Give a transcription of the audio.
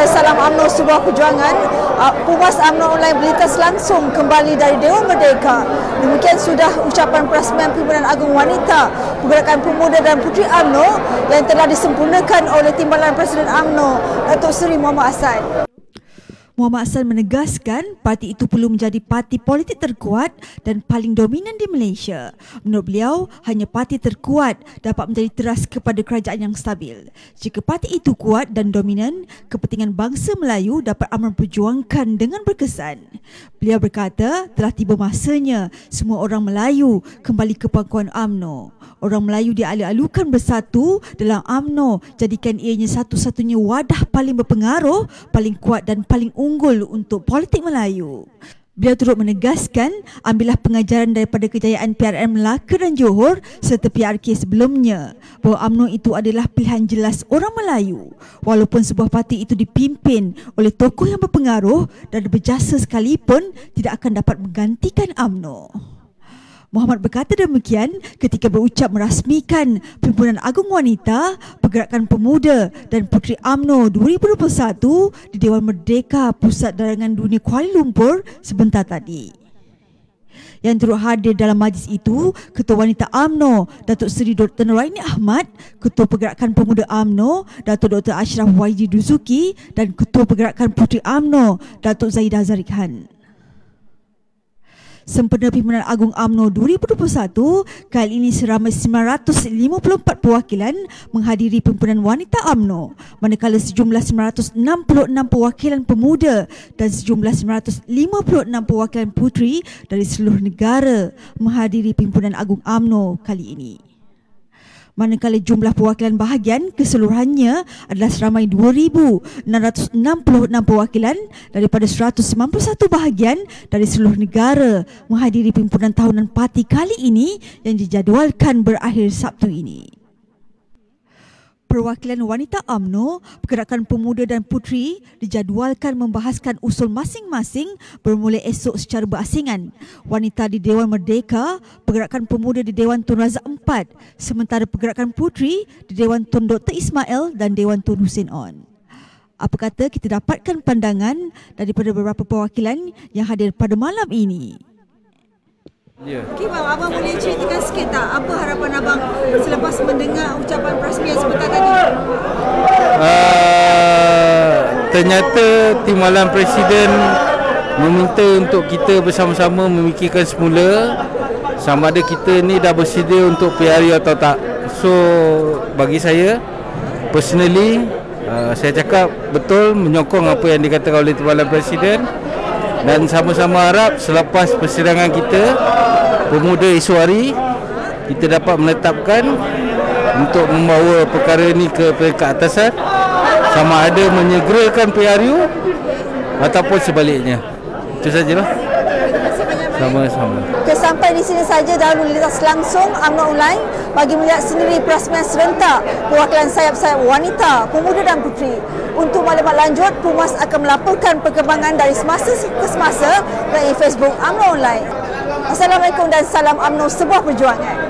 dan salam UMNO sebuah perjuangan. Uh, Pumas UMNO Online berlintas langsung kembali dari Dewan Merdeka. Demikian sudah ucapan perasmian Pimpinan Agung Wanita Pergerakan Pemuda dan Puteri UMNO yang telah disempurnakan oleh Timbalan Presiden UMNO Datuk Seri Muhammad Hassan. Muhammad Hassan menegaskan parti itu perlu menjadi parti politik terkuat dan paling dominan di Malaysia. Menurut beliau, hanya parti terkuat dapat menjadi teras kepada kerajaan yang stabil. Jika parti itu kuat dan dominan, kepentingan bangsa Melayu dapat aman perjuangkan dengan berkesan. Beliau berkata, telah tiba masanya semua orang Melayu kembali ke pangkuan UMNO. Orang Melayu dialu-alukan bersatu dalam UMNO jadikan ianya satu-satunya wadah paling berpengaruh, paling kuat dan paling unggul untuk politik Melayu. Beliau turut menegaskan ambillah pengajaran daripada kejayaan PRM Melaka dan Johor serta PRK sebelumnya bahawa UMNO itu adalah pilihan jelas orang Melayu walaupun sebuah parti itu dipimpin oleh tokoh yang berpengaruh dan berjasa sekalipun tidak akan dapat menggantikan UMNO. Muhammad berkata demikian ketika berucap merasmikan Perhimpunan Agung Wanita, Pergerakan Pemuda dan Puteri AMNO 2021 di Dewan Merdeka Pusat Darangan Dunia Kuala Lumpur sebentar tadi. Yang turut hadir dalam majlis itu, Ketua Wanita AMNO, Datuk Seri Dr. Nuraini Ahmad, Ketua Pergerakan Pemuda AMNO, Datuk Dr. Ashraf YG Duzuki dan Ketua Pergerakan Puteri AMNO, Datuk Zaidah Zarikhan. Sempena Pimpinan Agung AMNO 2021, kali ini seramai 954 perwakilan menghadiri Pimpinan Wanita AMNO, manakala sejumlah 966 perwakilan pemuda dan sejumlah 956 perwakilan puteri dari seluruh negara menghadiri Pimpinan Agung AMNO kali ini manakala jumlah perwakilan bahagian keseluruhannya adalah seramai 2,666 perwakilan daripada 191 bahagian dari seluruh negara menghadiri pimpinan tahunan parti kali ini yang dijadualkan berakhir Sabtu ini perwakilan wanita AMNO, Pergerakan Pemuda dan Puteri dijadualkan membahaskan usul masing-masing bermula esok secara berasingan. Wanita di Dewan Merdeka, Pergerakan Pemuda di Dewan Tun Razak 4, sementara Pergerakan Puteri di Dewan Tun Dr. Ismail dan Dewan Tun Hussein On. Apa kata kita dapatkan pandangan daripada beberapa perwakilan yang hadir pada malam ini? Ya. Okey bang, abang boleh ceritakan sikit tak apa harapan abang selepas mendengar ucapan perasmian sebentar tadi? Uh, ternyata timbalan presiden meminta untuk kita bersama-sama memikirkan semula sama ada kita ni dah bersedia untuk PRU atau tak. So bagi saya personally uh, saya cakap betul menyokong apa yang dikatakan oleh timbalan presiden dan sama-sama harap selepas persidangan kita pemuda isu hari kita dapat menetapkan untuk membawa perkara ini ke peringkat atasan sama ada menyegerakan PRU ataupun sebaliknya. Itu sajalah sama-sama. Okay, sampai di sini saja dalam lintas langsung UMNO Online bagi melihat sendiri perasmian serentak perwakilan sayap-sayap wanita, pemuda dan puteri. Untuk maklumat lanjut, Pumas akan melaporkan perkembangan dari semasa ke semasa melalui Facebook UMNO Online. Assalamualaikum dan salam UMNO sebuah perjuangan.